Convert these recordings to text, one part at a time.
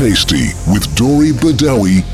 Tasty with Dori Badawi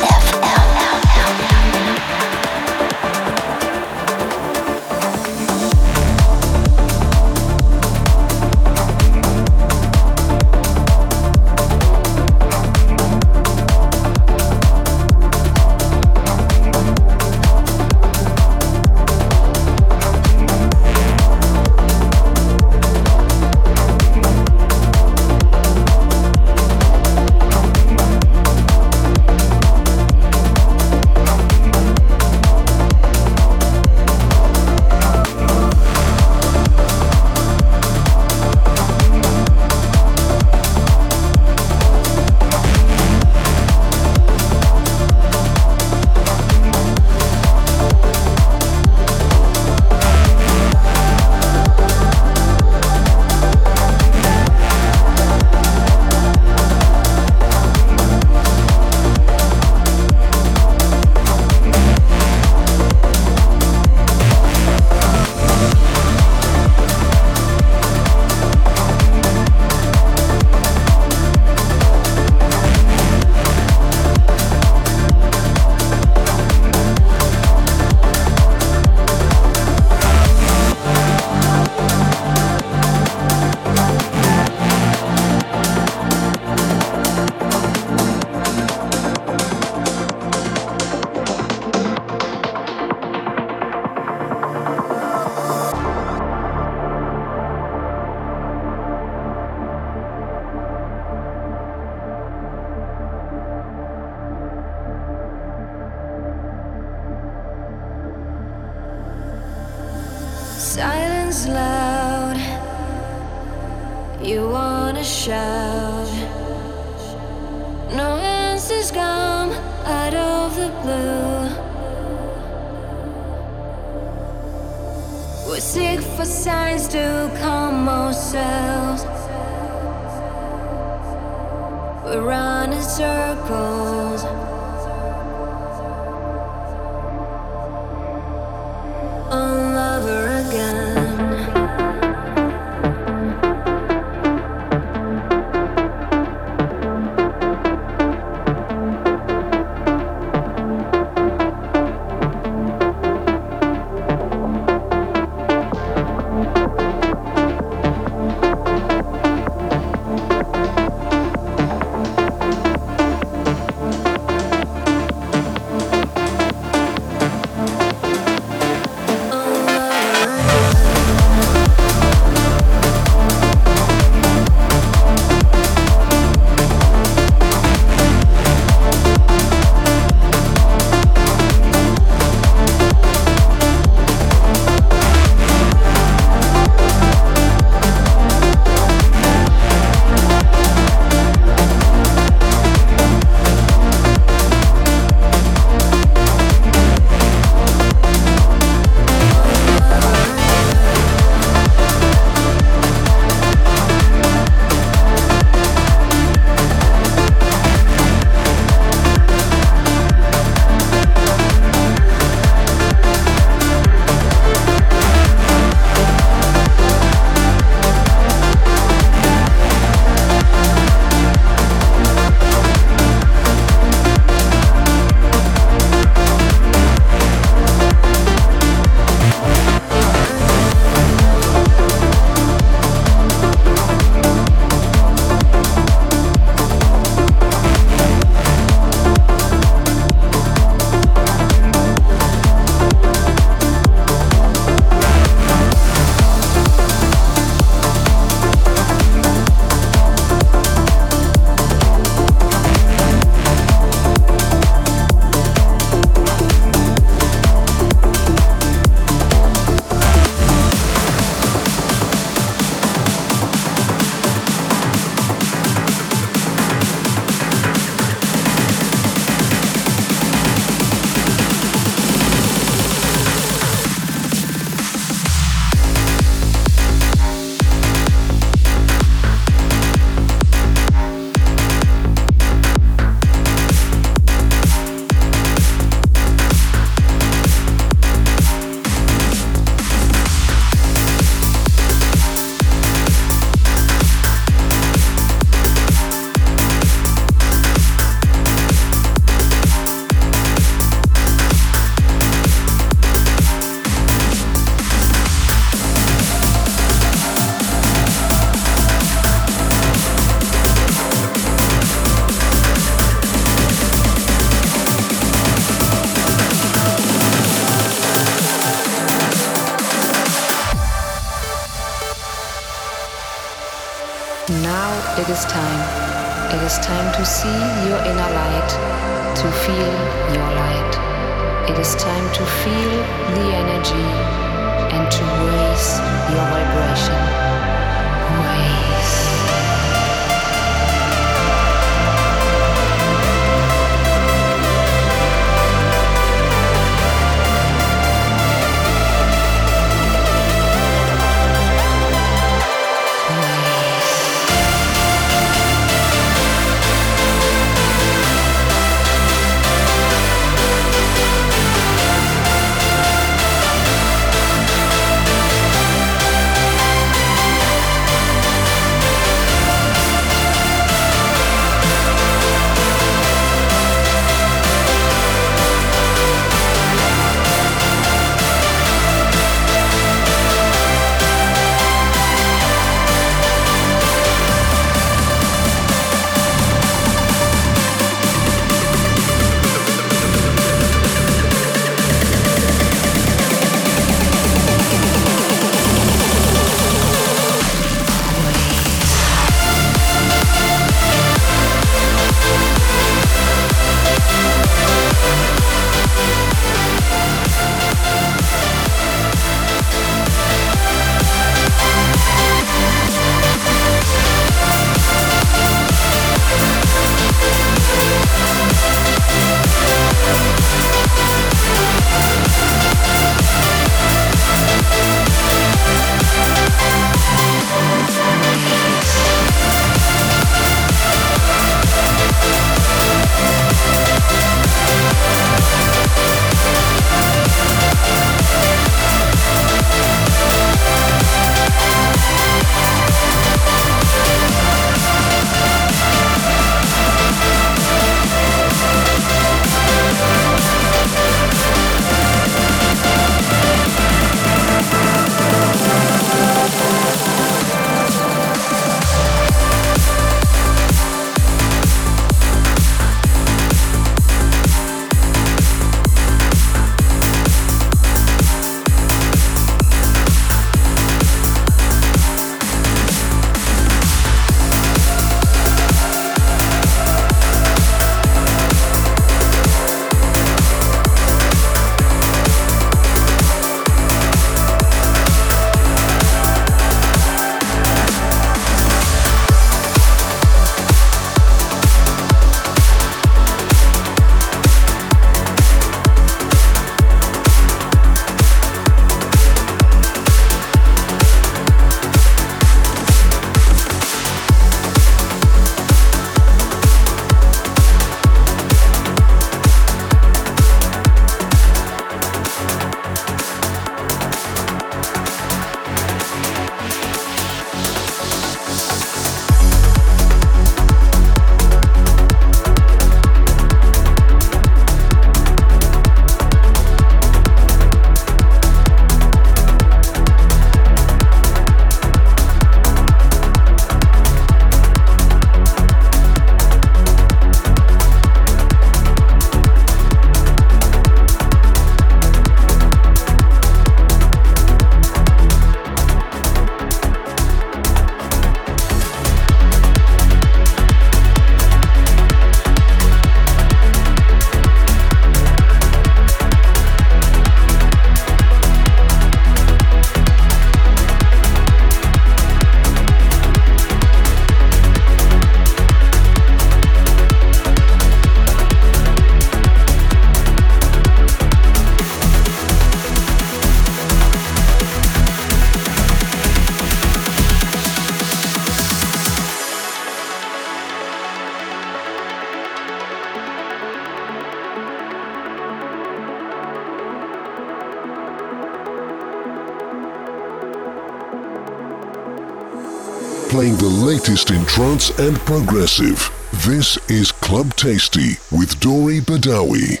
trance and progressive. This is Club Tasty with Dori Badawi.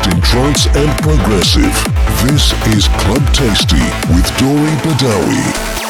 Latest in trance and progressive. This is Club Tasty with Dori Badawi.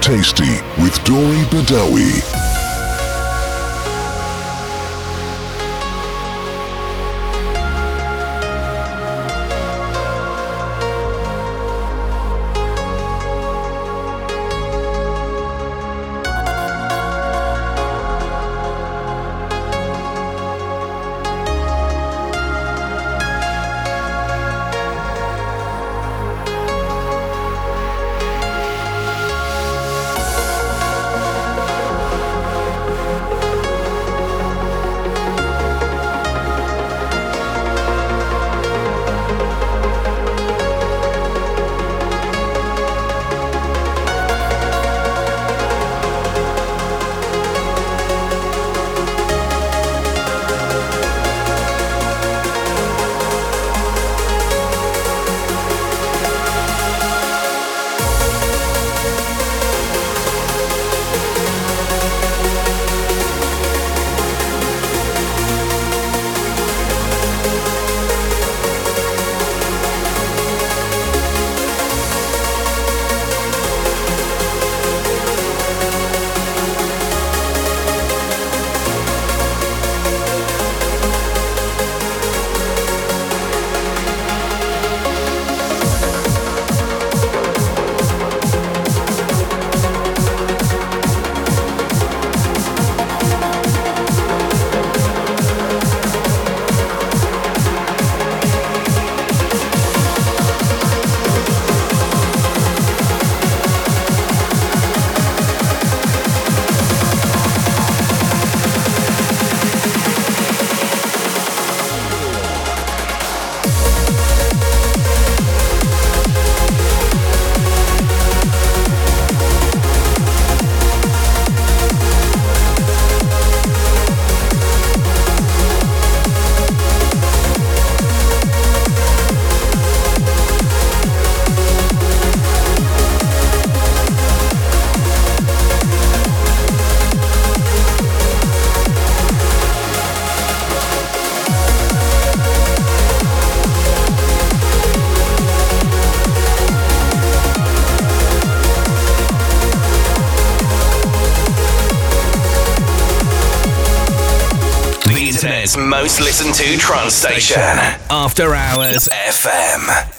Tasty with Dori Badawi. Most listened to trance station. After Hours FM.